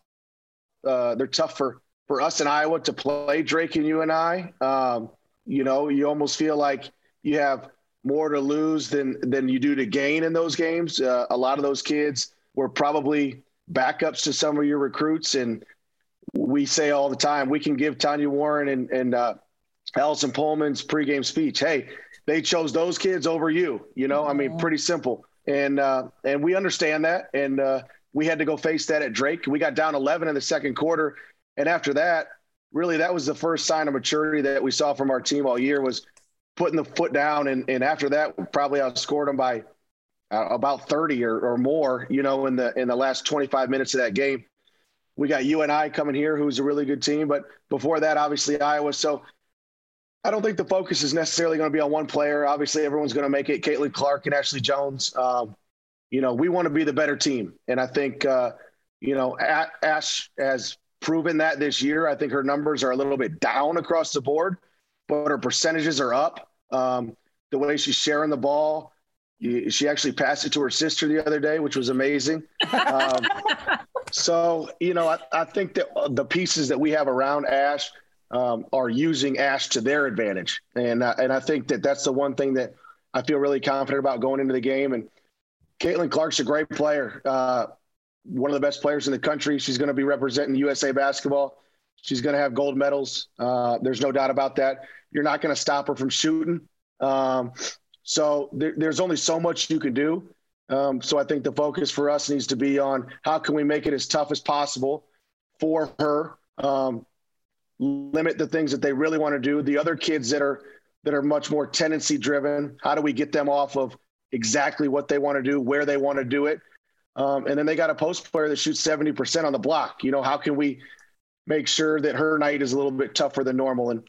Uh, they're tough for for us in Iowa to play Drake and UNI. Um, you know, you almost feel like you have more to lose than than you do to gain in those games. Uh, a lot of those kids were probably backups to some of your recruits, and we say all the time we can give Tanya Warren and and uh, Allison Pohlman's pregame speech. Hey, they chose those kids over you. You know, I mean, pretty simple. And uh, and we understand that, and uh, we had to go face that at Drake. We got down 11 in the second quarter, and after that, really, that was the first sign of maturity that we saw from our team all year was putting the foot down, and and after that, probably outscored them by uh, about 30 or, or more. You know, in the in the last 25 minutes of that game. We got UNI coming here, who's a really good team, but before that, obviously Iowa. So I don't think the focus is necessarily going to be on one player. Obviously, everyone's going to make it Caitlin Clark and Ashley Joens. Um, you know, we want to be the better team. And I think, uh, you know, Ash has proven that this year. I think her numbers are a little bit down across the board, but her percentages are up. Um, the way she's sharing the ball, she actually passed it to her sister the other day, which was amazing. Um, so, you know, I, I think that the pieces that we have around Ash – um, are using Ash to their advantage. And uh, and I think that that's the one thing that I feel really confident about going into the game. And Caitlin Clark's a great player, uh, one of the best players in the country. She's going to be representing USA basketball. She's going to have gold medals. Uh, there's no doubt about that. You're not going to stop her from shooting. Um, so there, there's only so much you can do. Um, so I think the focus for us needs to be on how can we make it as tough as possible for her um, limit the things that they really want to do. The other kids that are that are much more tendency driven, how do we get them off of exactly what they want to do, where they want to do it? Um, and then they got a post player that shoots 70% on the block. You know, how can we make sure that her night is a little bit tougher than normal? And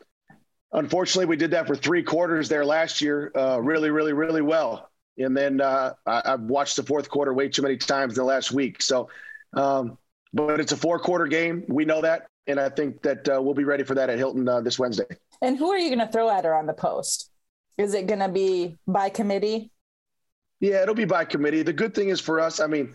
unfortunately, we did that for three quarters there last year, uh, really, really, really well. And then uh, I, have watched the fourth quarter way too many times in the last week. So, um, but it's a four quarter game. We know that and I think that uh, we'll be ready for that at Hilton uh, this Wednesday. And who are you going to throw at her on the post? Is it going to be by committee? Yeah, it'll be by committee. The good thing is for us, I mean,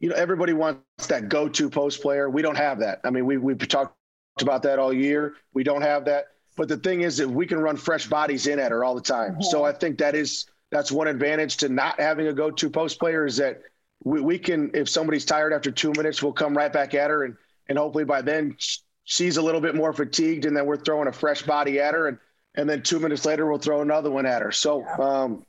you know, everybody wants that go-to post player. We don't have that. I mean, we we've talked about that all year. We don't have that. But the thing is that we can run fresh bodies in at her all the time. Mm-hmm. So I think that is that's one advantage to not having a go-to post player is that we, we can if somebody's tired after two minutes, we'll come right back at her and and hopefully by then she's a little bit more fatigued, and then we're throwing a fresh body at her, and and then two minutes later we'll throw another one at her. So um,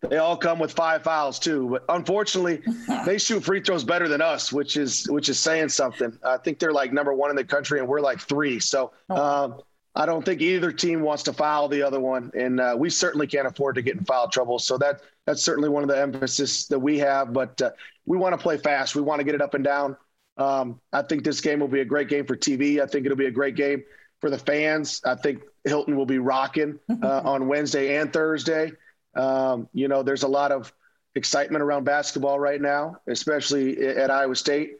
they all come with five fouls too. But unfortunately, they shoot free throws better than us, which is which is saying something. I think they're like number one in the country, and we're like three. So. Oh. Um, I don't think either team wants to foul the other one, and uh, we certainly can't afford to get in foul trouble. So that that's certainly one of the emphasis that we have. But uh, we want to play fast. We want to get it up and down. Um, I think this game will be a great game for TV. I think it'll be a great game for the fans. I think Hilton will be rocking uh, on Wednesday and Thursday. Um, you know, there's a lot of excitement around basketball right now, especially at Iowa State.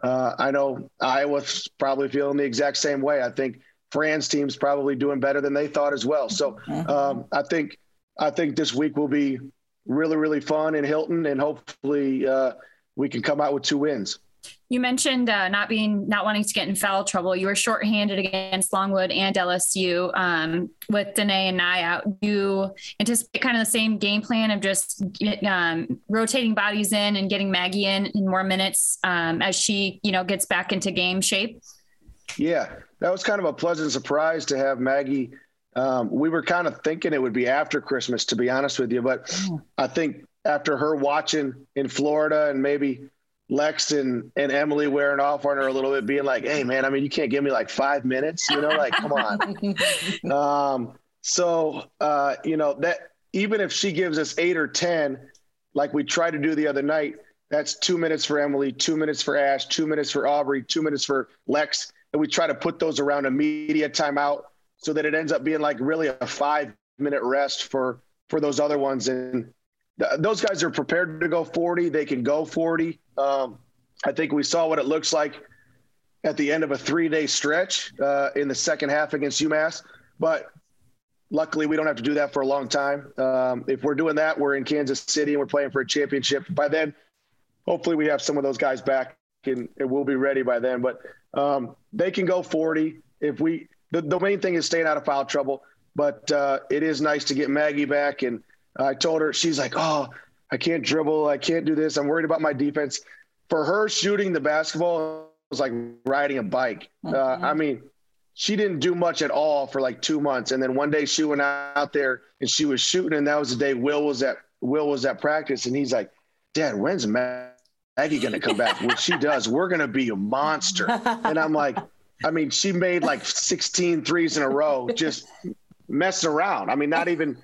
Uh, I know Iowa's probably feeling the exact same way. I think Fran's team's probably doing better than they thought as well. So um, I think I think this week will be really, really fun in Hilton, and hopefully uh, we can come out with two wins. You mentioned uh, not being not wanting to get in foul trouble. You were shorthanded against Longwood and LSU um, with Denae and Nye out. Do You anticipate kind of the same game plan of just um, rotating bodies in and getting Maggie in in more minutes um, as she you know gets back into game shape. Yeah, that was kind of a pleasant surprise to have Maggie. Um, we were kind of thinking it would be after Christmas, to be honest with you, but I think after her watching in Florida and maybe Lex and, and Emily wearing off on her a little bit, being like, "Hey, man, I mean, you can't give me like five minutes, you know? Like, come on." um, so, uh, you know that even if she gives us eight or ten, like we tried to do the other night, that's two minutes for Emily, two minutes for Ash, two minutes for Aubrey, two minutes for Lex, and we try to put those around a media timeout so that it ends up being like really a five minute rest for for those other ones and those guys are prepared to go 40. They can go 40. Um, I think we saw what it looks like at the end of a three day stretch uh, in the second half against UMass. But luckily, we don't have to do that for a long time. Um, if we're doing that, we're in Kansas City and we're playing for a championship. By then, hopefully, we have some of those guys back and, and we'll be ready by then. But um, they can go 40. If we, the, the main thing is staying out of foul trouble. But uh, it is nice to get Maggie back and I told her, she's like, oh, I can't dribble. I can't do this. I'm worried about my defense. For her, shooting the basketball was like riding a bike. Uh, mm-hmm. Uh, I mean, she didn't do much at all for like two months. And then one day she went out there and she was shooting. And that was the day Will was at Will was at practice. And he's like, Dad, when's Maggie going to come back? when she does, we're going to be a monster. And I'm like, I mean, she made like 16 threes in a row, just messing around. I mean, not even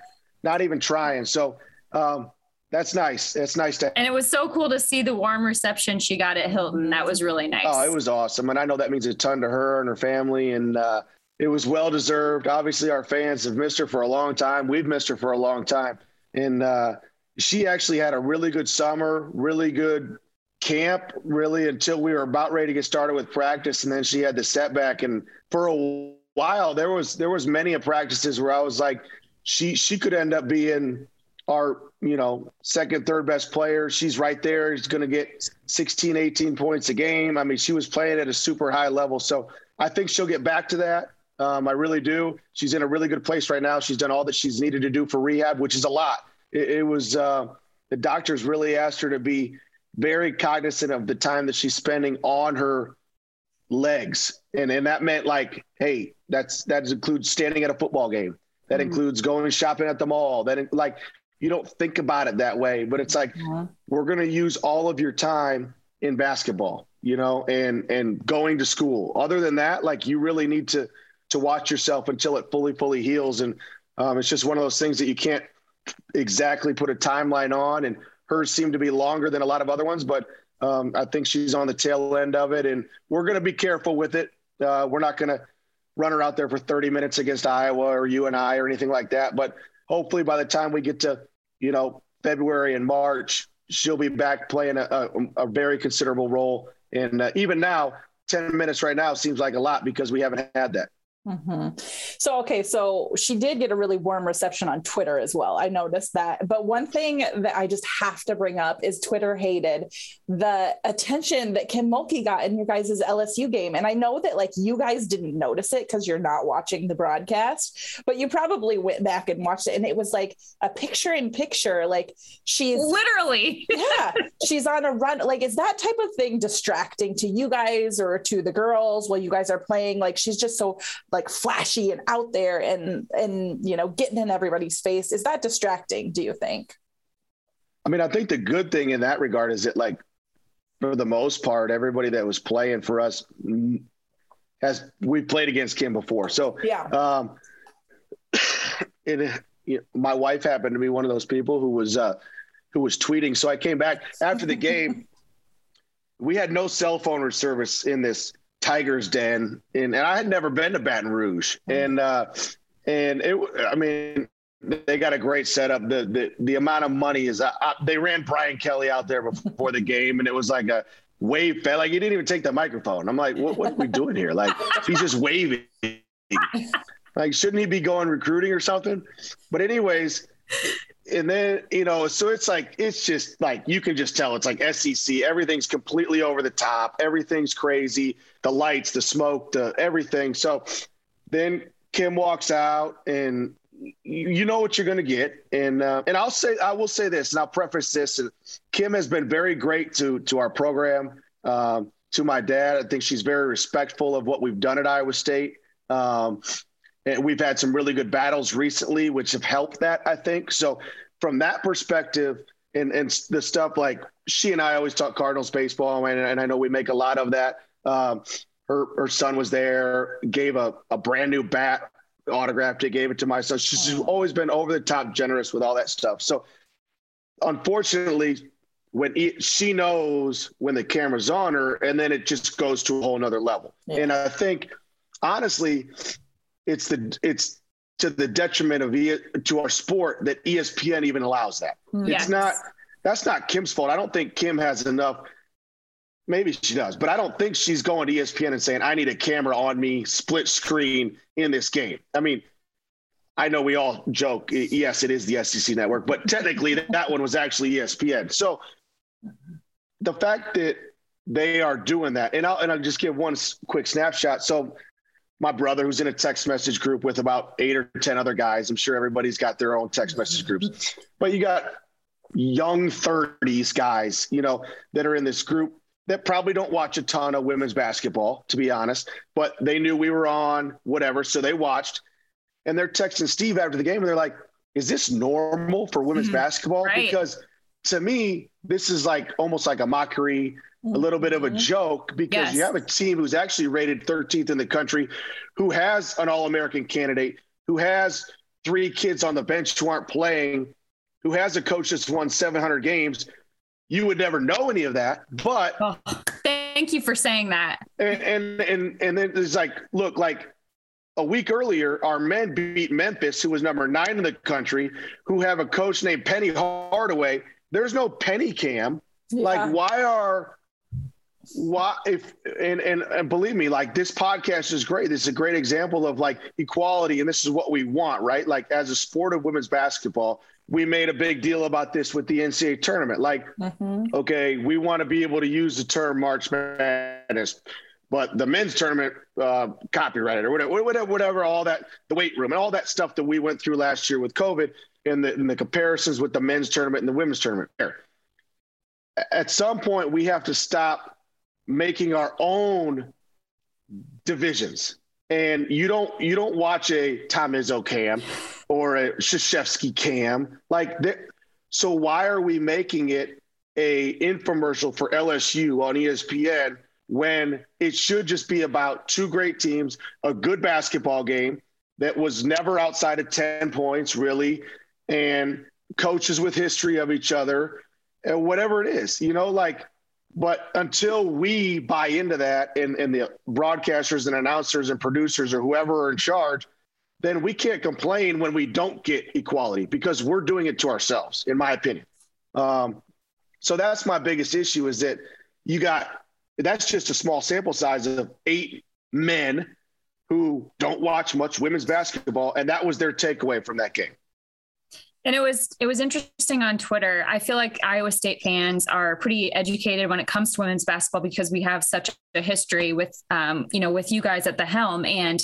not even trying. So um, that's nice. That's nice to. And it was so cool to see the warm reception she got at Hilton. That was really nice. Oh, it was awesome, and I know that means a ton to her and her family, and uh, it was well deserved. Obviously, our fans have missed her for a long time. We've missed her for a long time, and uh, she actually had a really good summer, really good camp, really until we were about ready to get started with practice, and then she had the setback. And for a while, there was there was many of practices where I was like, she she could end up being our you know second third best player. She's right there. She's going to get 16 18 points a game. I mean she was playing at a super high level. So i think she'll get back to that. Um, i really do. She's in a really good place right now. She's done all that she's needed to do for rehab which is a lot. It, it was uh, the doctors really asked her to be very cognizant of the time that she's spending on her legs and and that meant like hey that's that includes standing at a football game that mm-hmm. includes going shopping at the mall. That like you don't think about it that way, but it's like mm-hmm. we're going to use all of your time in basketball, you know, and and going to school. Other than that, like you really need to to watch yourself until it fully fully heals. And um, it's just one of those things that you can't exactly put a timeline on. And hers seemed to be longer than a lot of other ones, but um, I think she's on the tail end of it, and we're going to be careful with it. Uh, we're not going to run her out there for 30 minutes against Iowa or UNI or anything like that. But hopefully by the time we get to, you know, February and March, she'll be back playing a, a, a very considerable role. And uh, even now, 10 minutes right now seems like a lot because we haven't had that. Mm-hmm. So, okay, so she did get a really warm reception on Twitter as well. I noticed that. But one thing that I just have to bring up is Twitter hated the attention that Kim Mulkey got in your guys' LSU game. And I know that like you guys didn't notice it because you're not watching the broadcast, but you probably went back and watched it. And it was like a picture in picture. Like she's literally, yeah, she's on a run. Like, is that type of thing distracting to you guys or to the girls while you guys are playing? Like, she's just so like flashy and out there and and you know getting in everybody's face. Is that distracting do you think? I mean i think the good thing in that regard is that like for the most part everybody that was playing for us has we played against kim before. So yeah. um it you know, my wife happened to be one of those people who was uh who was tweeting. So i came back after the game. We had no cell phone or service in this Tiger's Den, and, and I had never been to Baton Rouge, mm-hmm. and uh, and it, I mean, they got a great setup. The the the amount of money is, uh, they ran Brian Kelly out there before the game, and it was like a wave. Like he didn't even take the microphone. I'm like, what what are we doing here? Like he's just waving. Like shouldn't he be going recruiting or something? But anyways, and then you know, so it's like it's just like you can just tell it's like SEC. Everything's completely over the top. Everything's crazy. The lights, the smoke, the everything. So then Kim walks out, and you know what you're going to get. And uh, and I'll say I will say this, and I'll preface this. And Kim has been very great to to our program, um, to my dad. I think she's very respectful of what we've done at Iowa State. Um, we've had some really good battles recently, which have helped that, I think. So from that perspective, and and the stuff like she and I always talk Cardinals baseball, and, and I know we make a lot of that. Um, her her son was there, gave a, a brand new bat, autographed it, gave it to my son. She's always been over the top generous with all that stuff. So unfortunately, when he, she knows when the camera's on her, and then it just goes to a whole nother level. Yeah. And I think honestly, it's the it's to the detriment of e, to our sport that ESPN even allows that. Yes. It's not that's not Kim's fault. I don't think Kim has enough. Maybe she does, but I don't think she's going to ESPN and saying, "I need a camera on me, split screen in this game." I mean, I know we all joke. Yes, it is the SEC network, but technically that one was actually ESPN. So the fact that they are doing that, and I'll and I'll just give one quick snapshot. So my brother who's in a text message group with about eight or 10 other guys. I'm sure everybody's got their own text message groups, but you got young 30s guys, you know, that are in this group that probably don't watch a ton of women's basketball, to be honest, but they knew we were on, whatever. So they watched and they're texting Steve after the game and they're like, is this normal for women's mm-hmm. basketball? Right. Because to me, this is like almost like a mockery a little bit of a mm-hmm. joke because yes. you have a team who's actually rated 13th in the country, who has an All American candidate, who has three kids on the bench who aren't playing, who has a coach that's won 700 games. You would never know any of that, but oh, thank you for saying that. And and and and then it's like, look, like a week earlier, our men beat Memphis, who was number nine in the country, who have a coach named Penny Hardaway. There's no Penny Cam. Yeah. Like, why are why if and, and and believe me like this podcast is great. This is a great example of like equality and this is what we want right? Like as a sport of women's basketball we made a big deal about this with the ncaa tournament. Like mm-hmm. okay we want to be able to use the term march madness but the men's tournament uh, copyrighted or whatever, whatever whatever all that the weight room and all that stuff that we went through last year with covid and the, and the comparisons with the men's tournament and the women's tournament. At some point we have to stop making our own divisions. And you don't you don't watch a Tom Izzo cam or a Krzyzewski cam like that. So why are we making it a infomercial for LSU on ESPN when it should just be about two great teams, a good basketball game that was never outside of 10 points really and coaches with history of each other and whatever it is, you know, like but until we buy into that and, and the broadcasters and announcers and producers or whoever are in charge, then we can't complain when we don't get equality because we're doing it to ourselves, in my opinion. Um, so that's my biggest issue is that you got that's just a small sample size of eight men who don't watch much women's basketball, and that was their takeaway from that game. And it was it was interesting on Twitter. I feel like Iowa State fans are pretty educated when it comes to women's basketball because we have such a history with um, you know with you guys at the helm and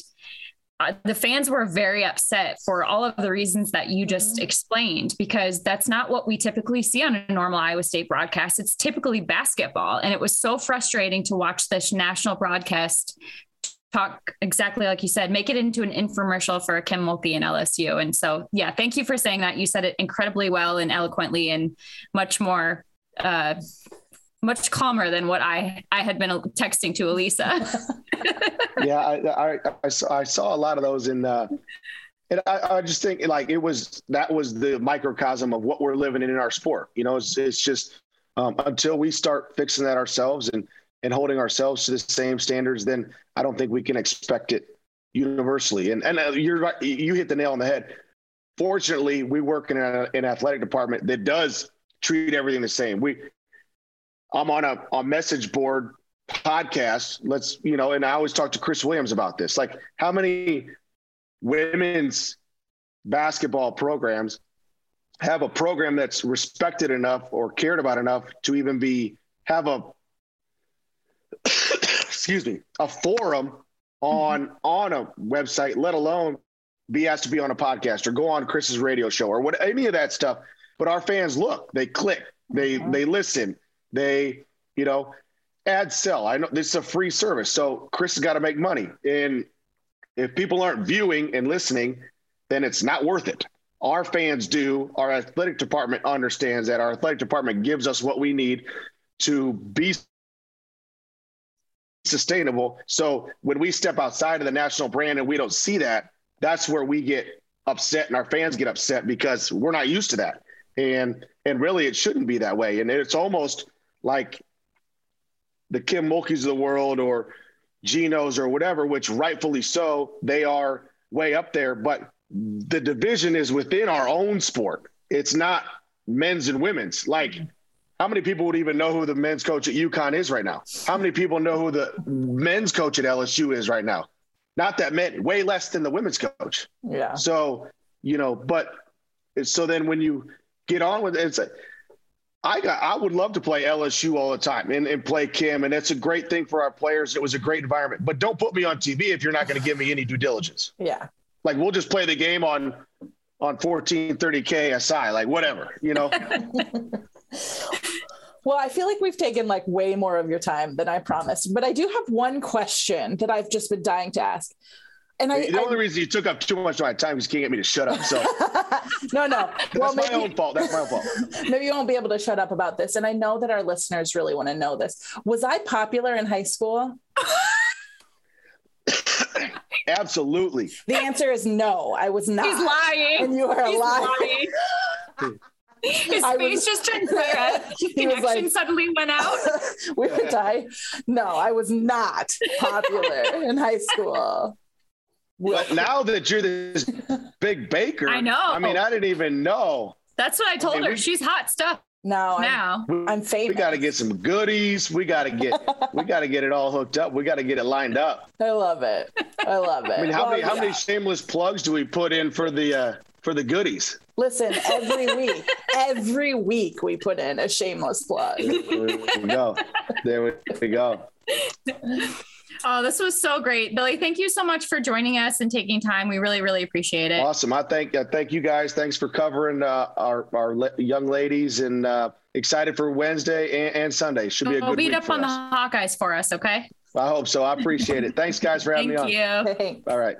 uh, the fans were very upset for all of the reasons that you just mm-hmm. explained because that's not what we typically see on a normal Iowa State broadcast. It's typically basketball. And it was so frustrating to watch this national broadcast talk exactly like you said, make it into an infomercial for Kim Mulkey and LSU. And so, yeah, thank you for saying that. You said it incredibly well and eloquently and much more, uh, much calmer than what I, I had been texting to Alisa. yeah, I, I, I, saw, I saw a lot of those in, uh, and I, I, just think like it was that was the microcosm of what we're living in in our sport. You know, it's, it's just um, until we start fixing that ourselves and and holding ourselves to the same standards, then I don't think we can expect it universally. And and uh, you're right, you hit the nail on the head. Fortunately, we work in a, an athletic department that does treat everything the same. We, I'm on a, a message board podcast. Let's you know, and I always talk to Chris Williams about this. Like, how many women's basketball programs have a program that's respected enough or cared about enough to even be have a excuse me a forum on mm-hmm. on a website, let alone be asked to be on a podcast or go on Chris's radio show or what any of that stuff. But our fans look, they click, they mm-hmm. they listen, they you know ad sell. I know this is a free service, so Chris has got to make money, and if people aren't viewing and listening, then it's not worth it. Our fans do. Our athletic department understands that. Our athletic department gives us what we need to be sustainable. So when we step outside of the national brand and we don't see that, that's where we get upset and our fans get upset because we're not used to that. And and really it shouldn't be that way. And it's almost like the Kim Mulkeys of the world or Genos or whatever, which rightfully so, they are way up there. But the division is within our own sport. It's not men's and women's. Like how many people would even know who the men's coach at UConn is right now? How many people know who the men's coach at LSU is right now? Not that many, way less than the women's coach. Yeah. So, you know, but so then when you get on with it, it's like, I got, I would love to play LSU all the time and, and play Kim. And it's a great thing for our players. It was a great environment, but don't put me on TV if you're not going to give me any due diligence. Yeah. Like we'll just play the game on, on 1430 KSI, like whatever, you know? Well, I feel like we've taken like way more of your time than I promised, but I do have one question that I've just been dying to ask. And I, the only I, reason you took up too much of my time is you can't get me to shut up. So no, no, that's well, maybe, my own fault. That's my own fault. Maybe you won't be able to shut up about this. And I know that our listeners really want to know this. Was I popular in high school? Absolutely. The answer is no. I was not. He's lying. And you are He's lying. lying. His I face was, just turned red. Connection like, suddenly went out. we would die. No, I was not popular in high school. But now that you're this big baker, I know. I mean, I didn't even know. That's what I told I mean, her. We, She's hot stuff. Now, now I'm, I'm famous. We got to get some goodies. We got to get we got to get it all hooked up. We got to get it lined up. I love it. I love it. I mean, how well, many yeah. how many shameless plugs do we put in for the uh, for the goodies? Listen, every week, every week we put in a shameless plug. There we go. There we go. Oh, this was so great, Billy. Thank you so much for joining us and taking time. We really, really appreciate it. Awesome. I thank uh, thank you guys. Thanks for covering uh, our our le- young ladies and uh, excited for Wednesday and, and Sunday. Should be a good. Beat up on us. the Hawkeyes for us, okay? I hope so. I appreciate it. Thanks, guys, for having thank me on. Thank you. All right.